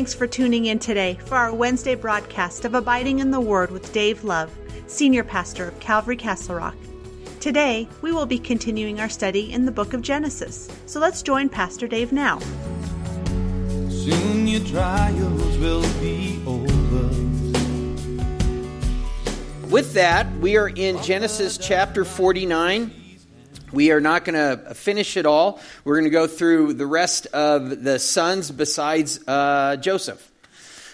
Thanks for tuning in today for our Wednesday broadcast of Abiding in the Word with Dave Love, Senior Pastor of Calvary Castle Rock. Today, we will be continuing our study in the book of Genesis. So let's join Pastor Dave now. Soon your trials will be over. With that, we are in Genesis chapter 49. We are not going to finish it all. We're going to go through the rest of the sons besides uh, Joseph.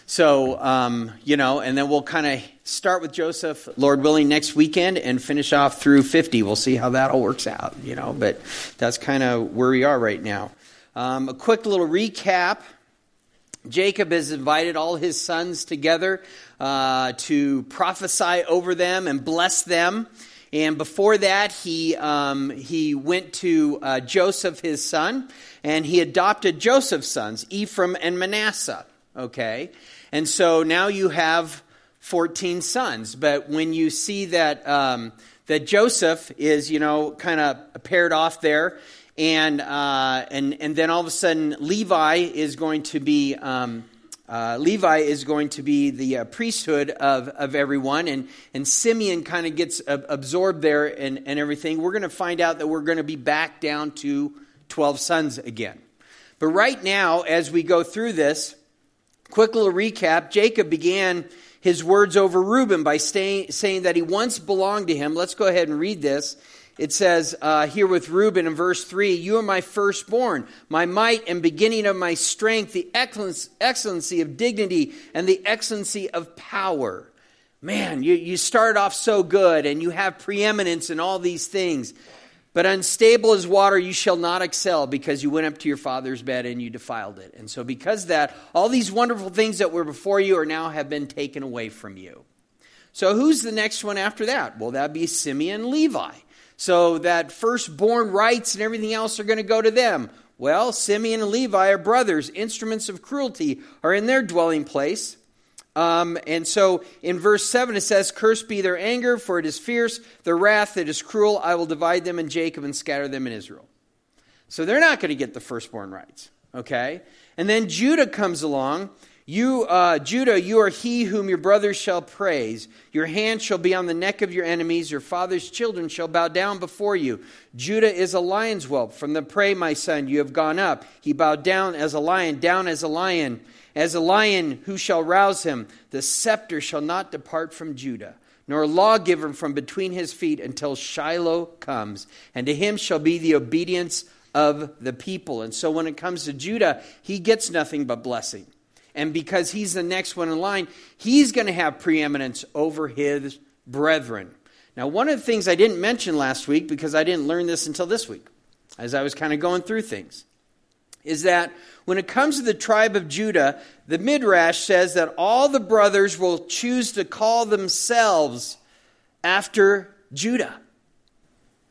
So, um, you know, and then we'll kind of start with Joseph, Lord willing, next weekend and finish off through 50. We'll see how that all works out, you know, but that's kind of where we are right now. Um, a quick little recap. Jacob has invited all his sons together uh, to prophesy over them and bless them. And before that, he, um, he went to uh, Joseph, his son, and he adopted Joseph's sons, Ephraim and Manasseh. Okay? And so now you have 14 sons. But when you see that, um, that Joseph is, you know, kind of paired off there, and, uh, and, and then all of a sudden Levi is going to be. Um, uh, Levi is going to be the uh, priesthood of, of everyone, and, and Simeon kind of gets absorbed there and, and everything. We're going to find out that we're going to be back down to 12 sons again. But right now, as we go through this, quick little recap Jacob began his words over Reuben by stay, saying that he once belonged to him. Let's go ahead and read this. It says uh, here with Reuben in verse 3 You are my firstborn, my might and beginning of my strength, the excellency of dignity and the excellency of power. Man, you, you started off so good and you have preeminence in all these things. But unstable as water, you shall not excel because you went up to your father's bed and you defiled it. And so, because that, all these wonderful things that were before you are now have been taken away from you. So, who's the next one after that? Well, that'd be Simeon Levi. So that firstborn rights and everything else are going to go to them. Well, Simeon and Levi are brothers. Instruments of cruelty are in their dwelling place. Um, and so in verse 7 it says, Cursed be their anger, for it is fierce, their wrath that is cruel. I will divide them in Jacob and scatter them in Israel. So they're not going to get the firstborn rights. Okay? And then Judah comes along you, uh, Judah, you are he whom your brothers shall praise. Your hand shall be on the neck of your enemies. Your father's children shall bow down before you. Judah is a lion's whelp. From the prey, my son, you have gone up. He bowed down as a lion, down as a lion. As a lion, who shall rouse him? The scepter shall not depart from Judah, nor lawgiver from between his feet until Shiloh comes. And to him shall be the obedience of the people. And so when it comes to Judah, he gets nothing but blessing. And because he's the next one in line, he's going to have preeminence over his brethren. Now, one of the things I didn't mention last week, because I didn't learn this until this week, as I was kind of going through things, is that when it comes to the tribe of Judah, the Midrash says that all the brothers will choose to call themselves after Judah.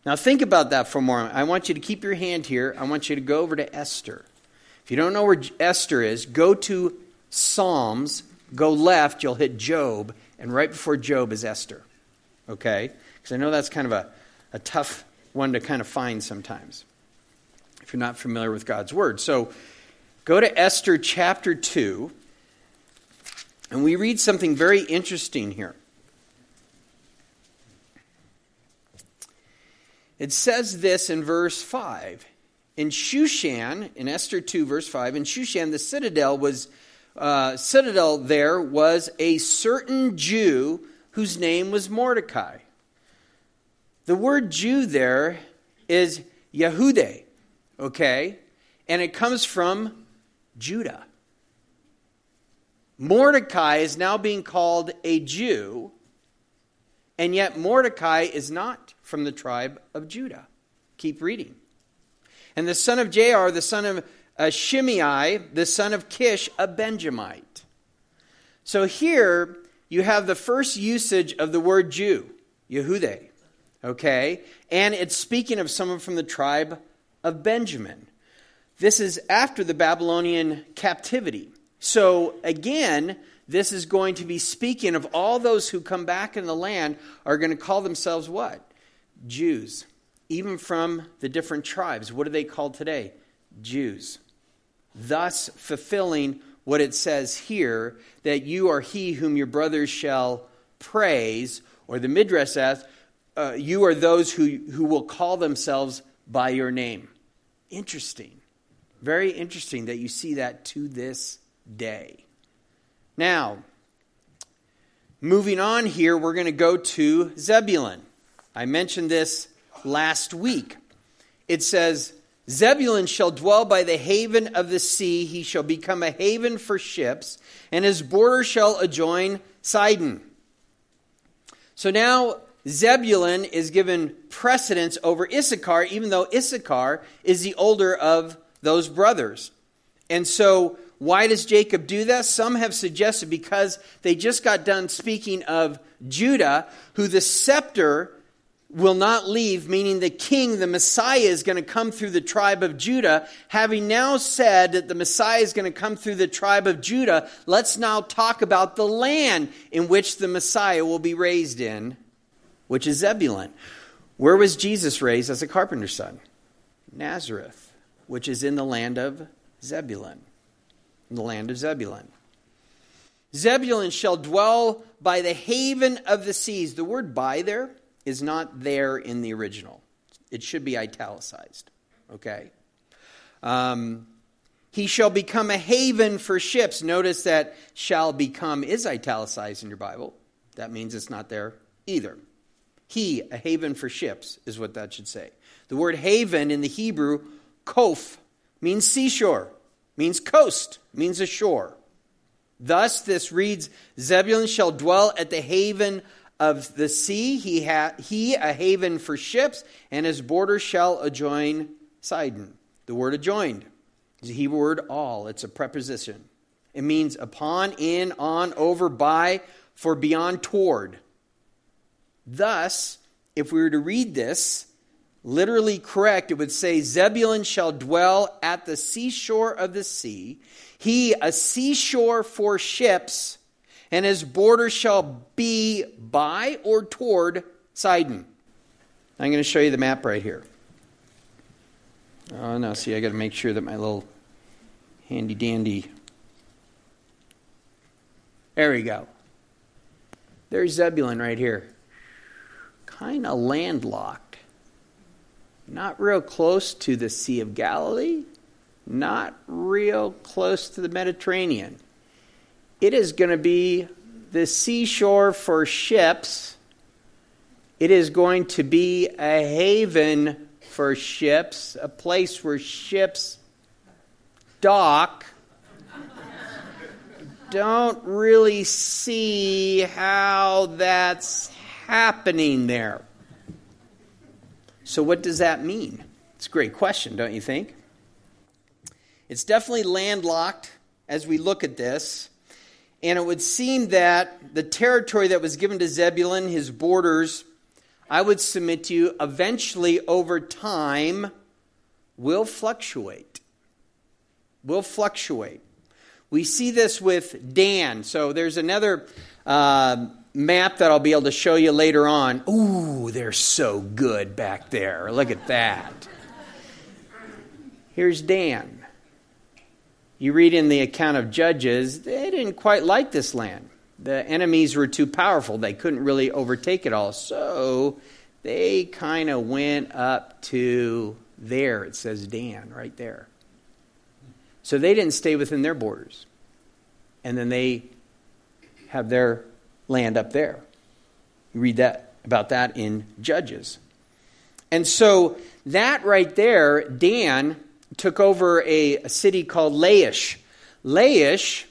Now, think about that for a moment. I want you to keep your hand here. I want you to go over to Esther. If you don't know where Esther is, go to Psalms, go left, you'll hit Job, and right before Job is Esther. Okay? Because I know that's kind of a, a tough one to kind of find sometimes if you're not familiar with God's Word. So go to Esther chapter 2, and we read something very interesting here. It says this in verse 5. In Shushan, in Esther 2, verse 5, in Shushan, the citadel was uh, citadel there was a certain Jew whose name was Mordecai. The word Jew there is Yehude, okay? And it comes from Judah. Mordecai is now being called a Jew, and yet Mordecai is not from the tribe of Judah. Keep reading. And the son of Jair, the son of uh, Shimei, the son of Kish, a Benjamite. So here you have the first usage of the word Jew, Yehude, okay? And it's speaking of someone from the tribe of Benjamin. This is after the Babylonian captivity. So again, this is going to be speaking of all those who come back in the land are going to call themselves what? Jews. Even from the different tribes. What are they called today? Jews thus fulfilling what it says here that you are he whom your brothers shall praise, or the Midrash says, uh, you are those who, who will call themselves by your name. Interesting. Very interesting that you see that to this day. Now, moving on here, we're going to go to Zebulun. I mentioned this last week. It says, Zebulun shall dwell by the haven of the sea. He shall become a haven for ships, and his border shall adjoin Sidon. So now Zebulun is given precedence over Issachar, even though Issachar is the older of those brothers. And so, why does Jacob do that? Some have suggested because they just got done speaking of Judah, who the scepter will not leave, meaning the king, the Messiah, is going to come through the tribe of Judah. Having now said that the Messiah is going to come through the tribe of Judah, let's now talk about the land in which the Messiah will be raised in, which is Zebulun. Where was Jesus raised as a carpenter's son? Nazareth, which is in the land of Zebulun. In the land of Zebulun. Zebulun shall dwell by the haven of the seas. The word by there is not there in the original. It should be italicized. Okay? Um, he shall become a haven for ships. Notice that shall become is italicized in your Bible. That means it's not there either. He, a haven for ships, is what that should say. The word haven in the Hebrew, kof, means seashore, means coast, means a shore. Thus, this reads Zebulun shall dwell at the haven of the sea, he, ha- he a haven for ships, and his border shall adjoin Sidon. The word adjoined is a Hebrew word all, it's a preposition. It means upon, in, on, over, by, for beyond, toward. Thus, if we were to read this literally correct, it would say, Zebulun shall dwell at the seashore of the sea, he a seashore for ships and his border shall be by or toward Sidon. I'm going to show you the map right here. Oh, no, see, I got to make sure that my little handy dandy. There we go. There's Zebulun right here. Kind of landlocked. Not real close to the Sea of Galilee, not real close to the Mediterranean. It is going to be the seashore for ships. It is going to be a haven for ships, a place where ships dock. Don't really see how that's happening there. So, what does that mean? It's a great question, don't you think? It's definitely landlocked as we look at this. And it would seem that the territory that was given to Zebulun, his borders, I would submit to you, eventually over time will fluctuate. Will fluctuate. We see this with Dan. So there's another uh, map that I'll be able to show you later on. Ooh, they're so good back there. Look at that. Here's Dan. You read in the account of Judges, they didn't quite like this land. The enemies were too powerful, they couldn't really overtake it all. So they kind of went up to there. It says Dan right there. So they didn't stay within their borders. And then they have their land up there. You read that about that in Judges. And so that right there, Dan took over a, a city called Laish. Laish,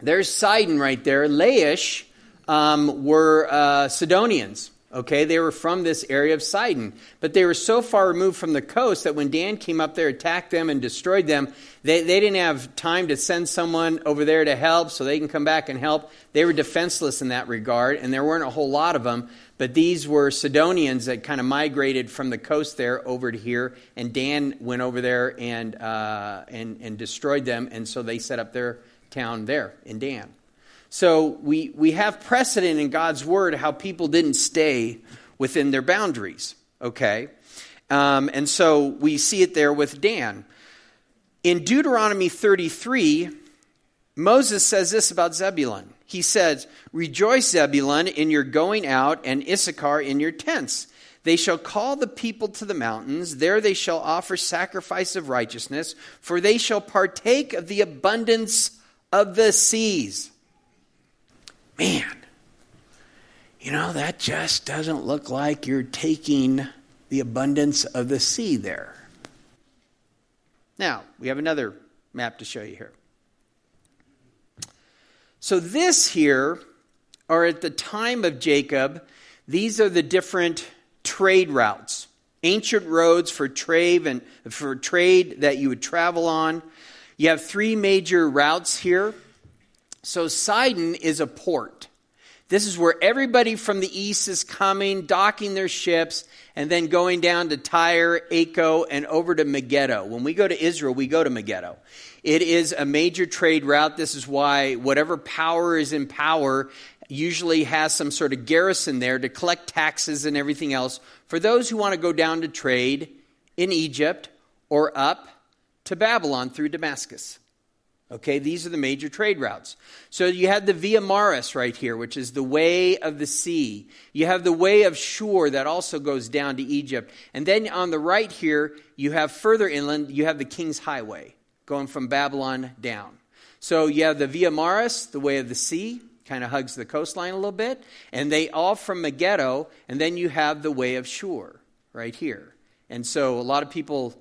there's Sidon right there. Laish um, were uh, Sidonians. Okay, they were from this area of Sidon, but they were so far removed from the coast that when Dan came up there, attacked them, and destroyed them, they, they didn't have time to send someone over there to help so they can come back and help. They were defenseless in that regard, and there weren't a whole lot of them. But these were Sidonians that kind of migrated from the coast there over to here, and Dan went over there and, uh, and, and destroyed them, and so they set up their town there in Dan. So we, we have precedent in God's word how people didn't stay within their boundaries, okay? Um, and so we see it there with Dan. In Deuteronomy 33, Moses says this about Zebulun. He says, Rejoice, Zebulun, in your going out, and Issachar in your tents. They shall call the people to the mountains. There they shall offer sacrifice of righteousness, for they shall partake of the abundance of the seas. Man, you know, that just doesn't look like you're taking the abundance of the sea there. Now, we have another map to show you here. So, this here are at the time of Jacob, these are the different trade routes, ancient roads for trade and for trade that you would travel on. You have three major routes here. So Sidon is a port. This is where everybody from the east is coming, docking their ships, and then going down to Tyre, Aco, and over to Megiddo. When we go to Israel, we go to Megiddo. It is a major trade route. This is why whatever power is in power usually has some sort of garrison there to collect taxes and everything else for those who want to go down to trade in Egypt or up to Babylon through Damascus. Okay, these are the major trade routes. So you have the Via Maris right here, which is the way of the sea. You have the way of Shur that also goes down to Egypt. And then on the right here, you have further inland, you have the King's Highway going from Babylon down. So you have the Via Maris, the way of the sea, kind of hugs the coastline a little bit. And they all from Megiddo, and then you have the way of Shur right here. And so a lot of people,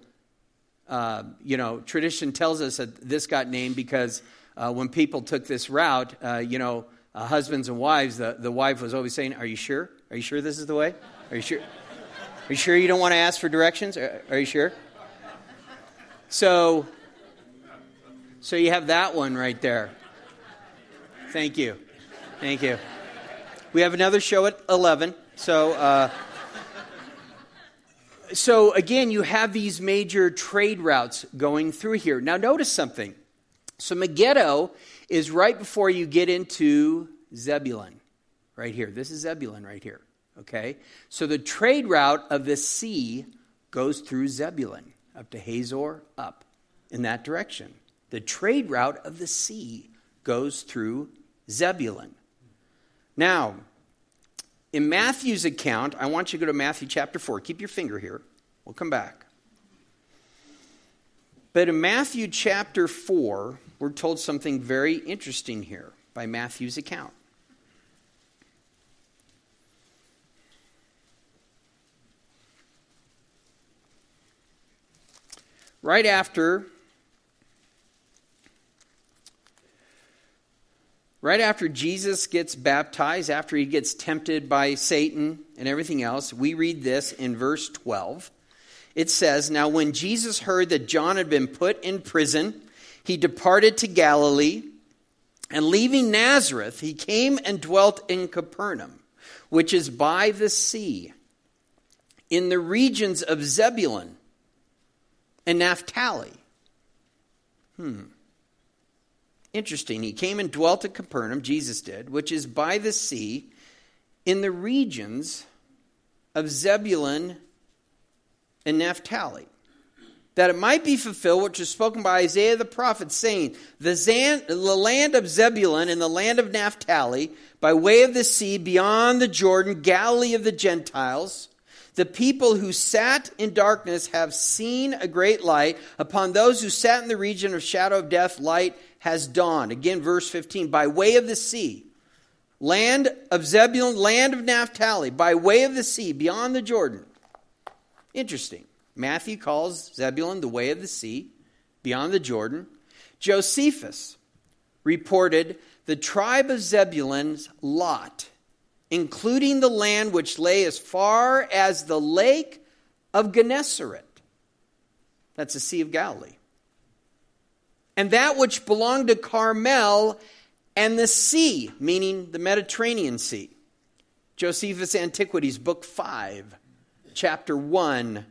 uh, you know, tradition tells us that this got named because uh, when people took this route, uh, you know, uh, husbands and wives, the, the wife was always saying, Are you sure? Are you sure this is the way? Are you sure? Are you sure you don't want to ask for directions? Are, are you sure? So, so you have that one right there. Thank you. Thank you. We have another show at 11. So, uh, so again, you have these major trade routes going through here. Now, notice something. So, Megiddo is right before you get into Zebulun, right here. This is Zebulun right here. Okay? So, the trade route of the sea goes through Zebulun, up to Hazor, up in that direction. The trade route of the sea goes through Zebulun. Now, in Matthew's account, I want you to go to Matthew chapter 4. Keep your finger here. We'll come back. But in Matthew chapter 4, we're told something very interesting here by Matthew's account. Right after Right after Jesus gets baptized, after he gets tempted by Satan and everything else, we read this in verse 12. It says, Now when Jesus heard that John had been put in prison, he departed to Galilee, and leaving Nazareth, he came and dwelt in Capernaum, which is by the sea, in the regions of Zebulun and Naphtali. Hmm. Interesting. He came and dwelt at Capernaum, Jesus did, which is by the sea, in the regions of Zebulun and Naphtali, that it might be fulfilled which was spoken by Isaiah the prophet, saying, The, Zan, the land of Zebulun and the land of Naphtali, by way of the sea, beyond the Jordan, Galilee of the Gentiles, the people who sat in darkness have seen a great light. Upon those who sat in the region of shadow of death, light has dawned. Again, verse 15, by way of the sea, land of Zebulun, land of Naphtali, by way of the sea, beyond the Jordan. Interesting. Matthew calls Zebulun the way of the sea, beyond the Jordan. Josephus reported the tribe of Zebulun's lot, including the land which lay as far as the lake of Gennesaret. That's the Sea of Galilee and that which belonged to Carmel and the sea, meaning the Mediterranean Sea. Josephus' Antiquities, Book 5, Chapter 1,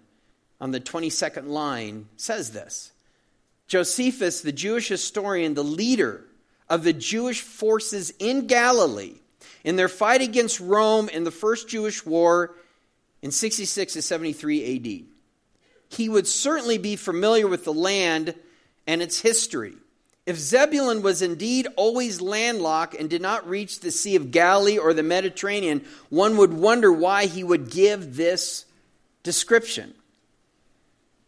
on the 22nd line, says this. Josephus, the Jewish historian, the leader of the Jewish forces in Galilee, in their fight against Rome in the First Jewish War in 66 to 73 AD. He would certainly be familiar with the land and its history. If Zebulun was indeed always landlocked and did not reach the Sea of Galilee or the Mediterranean, one would wonder why he would give this description.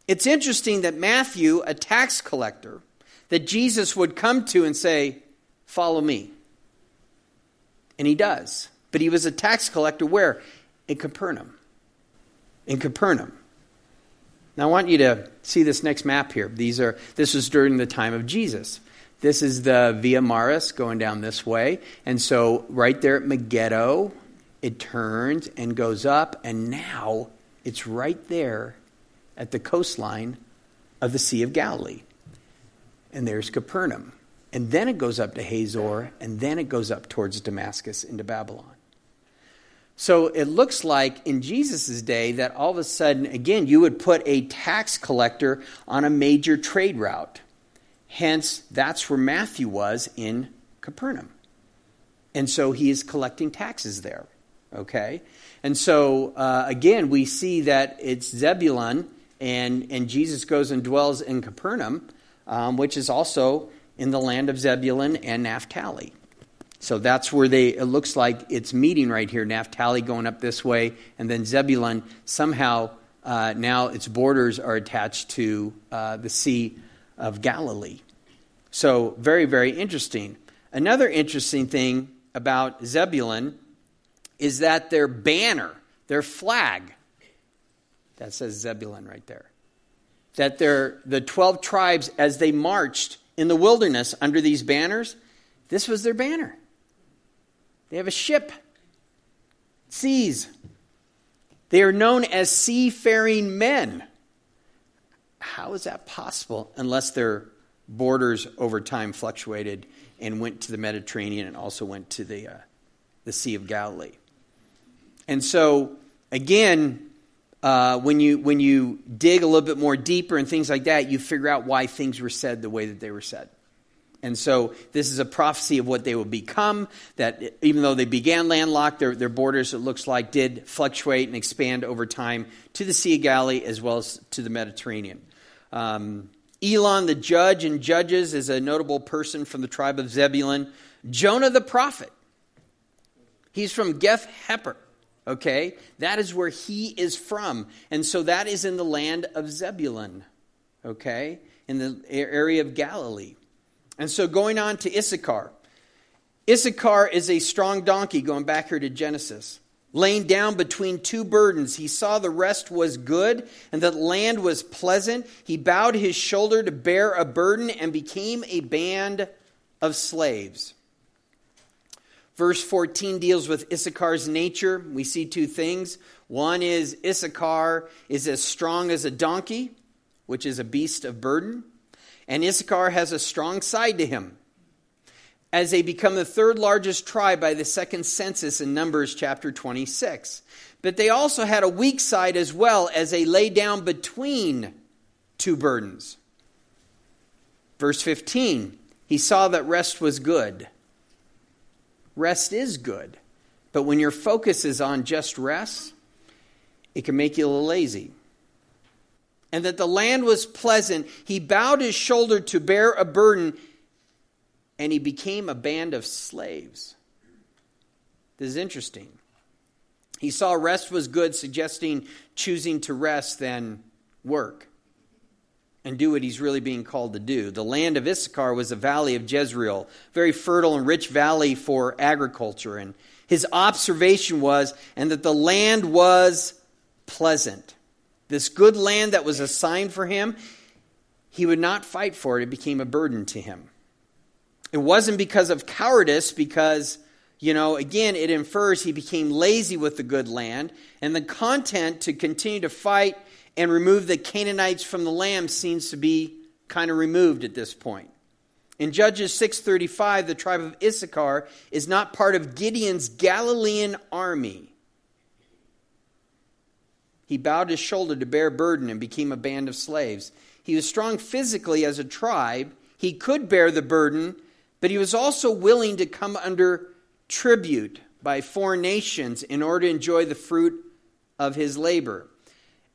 It's interesting that Matthew, a tax collector, that Jesus would come to and say, Follow me. And he does. But he was a tax collector where? In Capernaum. In Capernaum. Now I want you to see this next map here. These are this was during the time of Jesus. This is the Via Maris going down this way. And so right there at Megiddo, it turns and goes up, and now it's right there at the coastline of the Sea of Galilee. And there's Capernaum. And then it goes up to Hazor, and then it goes up towards Damascus into Babylon. So it looks like in Jesus' day that all of a sudden, again, you would put a tax collector on a major trade route. Hence, that's where Matthew was in Capernaum. And so he is collecting taxes there. Okay? And so, uh, again, we see that it's Zebulun, and, and Jesus goes and dwells in Capernaum, um, which is also in the land of Zebulun and Naphtali. So that's where they, it looks like it's meeting right here. Naphtali going up this way, and then Zebulun somehow uh, now its borders are attached to uh, the Sea of Galilee. So, very, very interesting. Another interesting thing about Zebulun is that their banner, their flag, that says Zebulun right there, that their, the 12 tribes, as they marched in the wilderness under these banners, this was their banner. They have a ship, seas. They are known as seafaring men. How is that possible unless their borders over time fluctuated and went to the Mediterranean and also went to the, uh, the Sea of Galilee? And so, again, uh, when, you, when you dig a little bit more deeper and things like that, you figure out why things were said the way that they were said. And so this is a prophecy of what they will become, that even though they began landlocked, their, their borders, it looks like, did fluctuate and expand over time to the Sea of Galilee as well as to the Mediterranean. Um, Elon, the judge and judges, is a notable person from the tribe of Zebulun. Jonah the prophet, he's from Gath Hepher. Okay? That is where he is from. And so that is in the land of Zebulun. Okay? In the area of Galilee. And so going on to Issachar. Issachar is a strong donkey, going back here to Genesis. Laying down between two burdens, he saw the rest was good and that land was pleasant. He bowed his shoulder to bear a burden and became a band of slaves. Verse 14 deals with Issachar's nature. We see two things. One is Issachar is as strong as a donkey, which is a beast of burden. And Issachar has a strong side to him as they become the third largest tribe by the second census in Numbers chapter 26. But they also had a weak side as well as they lay down between two burdens. Verse 15 He saw that rest was good. Rest is good. But when your focus is on just rest, it can make you a little lazy and that the land was pleasant, he bowed his shoulder to bear a burden, and he became a band of slaves. This is interesting. He saw rest was good, suggesting choosing to rest than work and do what he's really being called to do. The land of Issachar was a valley of Jezreel, very fertile and rich valley for agriculture. And his observation was, and that the land was pleasant this good land that was assigned for him, he would not fight for it. It became a burden to him. It wasn't because of cowardice, because, you know, again, it infers he became lazy with the good land, and the content to continue to fight and remove the Canaanites from the land seems to be kind of removed at this point. In Judges 6:35, the tribe of Issachar is not part of Gideon's Galilean army. He bowed his shoulder to bear burden and became a band of slaves. He was strong physically as a tribe. He could bear the burden, but he was also willing to come under tribute by foreign nations in order to enjoy the fruit of his labor.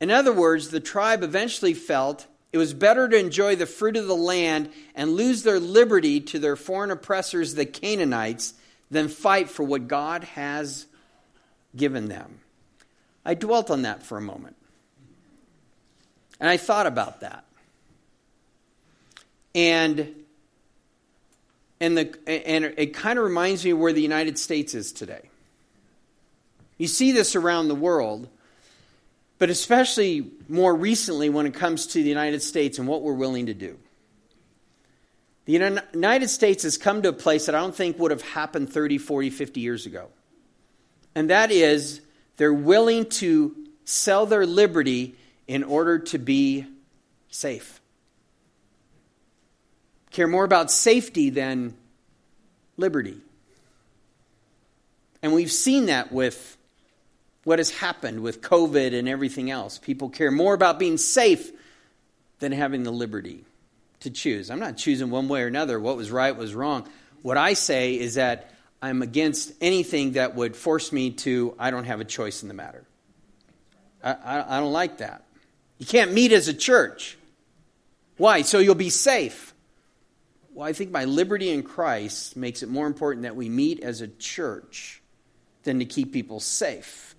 In other words, the tribe eventually felt It was better to enjoy the fruit of the land and lose their liberty to their foreign oppressors, the Canaanites, than fight for what God has given them. I dwelt on that for a moment. And I thought about that. And and the and it kind of reminds me of where the United States is today. You see this around the world, but especially more recently when it comes to the United States and what we're willing to do. The United States has come to a place that I don't think would have happened 30, 40, 50 years ago. And that is they're willing to sell their liberty in order to be safe. Care more about safety than liberty. And we've seen that with what has happened with COVID and everything else. People care more about being safe than having the liberty to choose. I'm not choosing one way or another. What was right was wrong. What I say is that I'm against anything that would force me to, I don't have a choice in the matter. I, I, I don't like that. You can't meet as a church. Why? So you'll be safe. Well, I think my liberty in Christ makes it more important that we meet as a church than to keep people safe.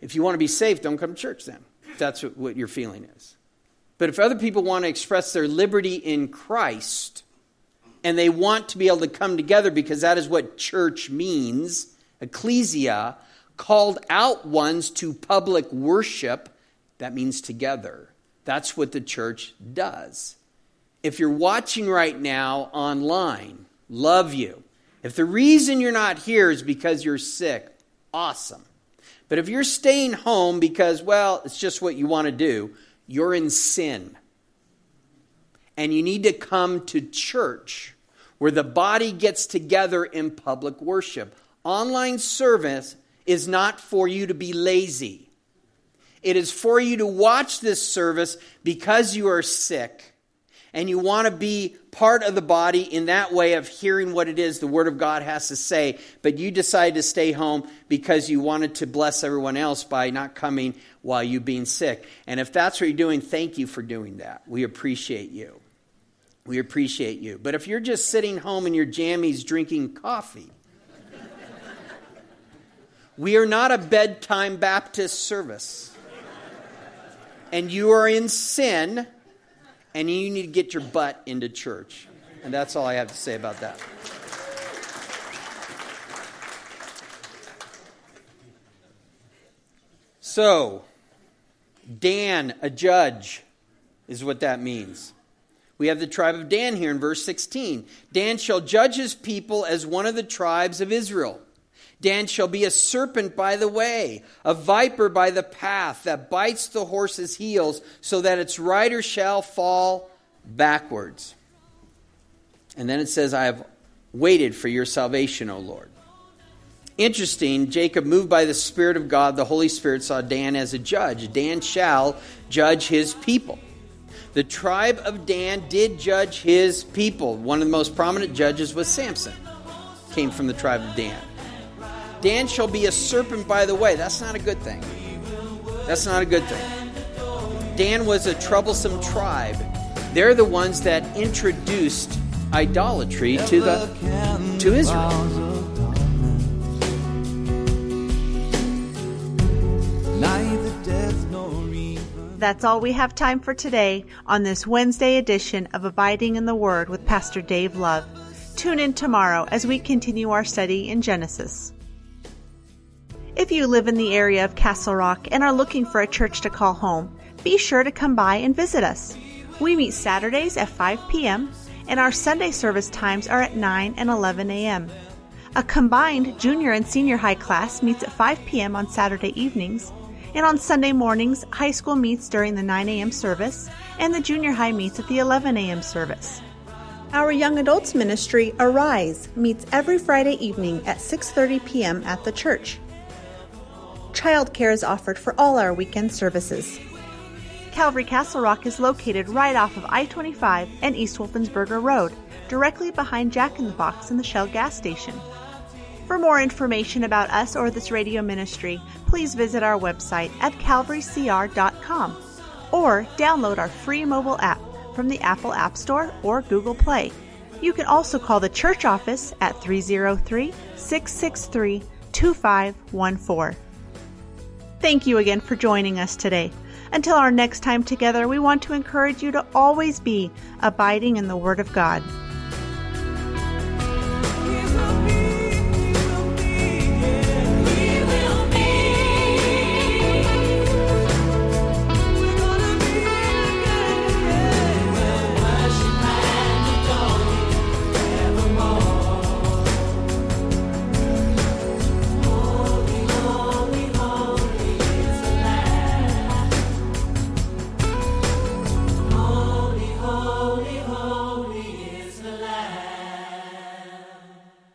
If you want to be safe, don't come to church then. That's what, what your feeling is. But if other people want to express their liberty in Christ and they want to be able to come together because that is what church means, ecclesia, called out ones to public worship, that means together. That's what the church does. If you're watching right now online, love you. If the reason you're not here is because you're sick, awesome. But if you're staying home because, well, it's just what you want to do, you're in sin. And you need to come to church where the body gets together in public worship. Online service is not for you to be lazy. It is for you to watch this service because you are sick and you want to be part of the body in that way of hearing what it is the Word of God has to say, but you decide to stay home because you wanted to bless everyone else by not coming while you being sick. And if that's what you're doing, thank you for doing that. We appreciate you. We appreciate you. But if you're just sitting home in your jammies drinking coffee, we are not a bedtime Baptist service. And you are in sin and you need to get your butt into church. And that's all I have to say about that. So, Dan, a judge, is what that means. We have the tribe of Dan here in verse 16. Dan shall judge his people as one of the tribes of Israel. Dan shall be a serpent by the way, a viper by the path that bites the horse's heels, so that its rider shall fall backwards. And then it says, I have waited for your salvation, O Lord. Interesting, Jacob, moved by the Spirit of God, the Holy Spirit saw Dan as a judge. Dan shall judge his people. The tribe of Dan did judge his people. One of the most prominent judges was Samson, came from the tribe of Dan. Dan shall be a serpent by the way. That's not a good thing. That's not a good thing. Dan was a troublesome tribe. They're the ones that introduced idolatry to the to Israel. That's all we have time for today on this Wednesday edition of Abiding in the Word with Pastor Dave Love. Tune in tomorrow as we continue our study in Genesis. If you live in the area of Castle Rock and are looking for a church to call home, be sure to come by and visit us. We meet Saturdays at 5 p.m., and our Sunday service times are at 9 and 11 a.m. A combined junior and senior high class meets at 5 p.m. on Saturday evenings, and on Sunday mornings, high school meets during the 9 a.m. service, and the junior high meets at the 11 a.m. service. Our young adults ministry Arise meets every Friday evening at 6:30 p.m. at the church. Childcare is offered for all our weekend services. Calvary Castle Rock is located right off of I 25 and East Wolfensberger Road, directly behind Jack in the Box and the Shell gas station. For more information about us or this radio ministry, please visit our website at calvarycr.com. or download our free mobile app from the Apple App Store or Google Play. You can also call the church office at 303 663 2514. Thank you again for joining us today. Until our next time together, we want to encourage you to always be abiding in the Word of God.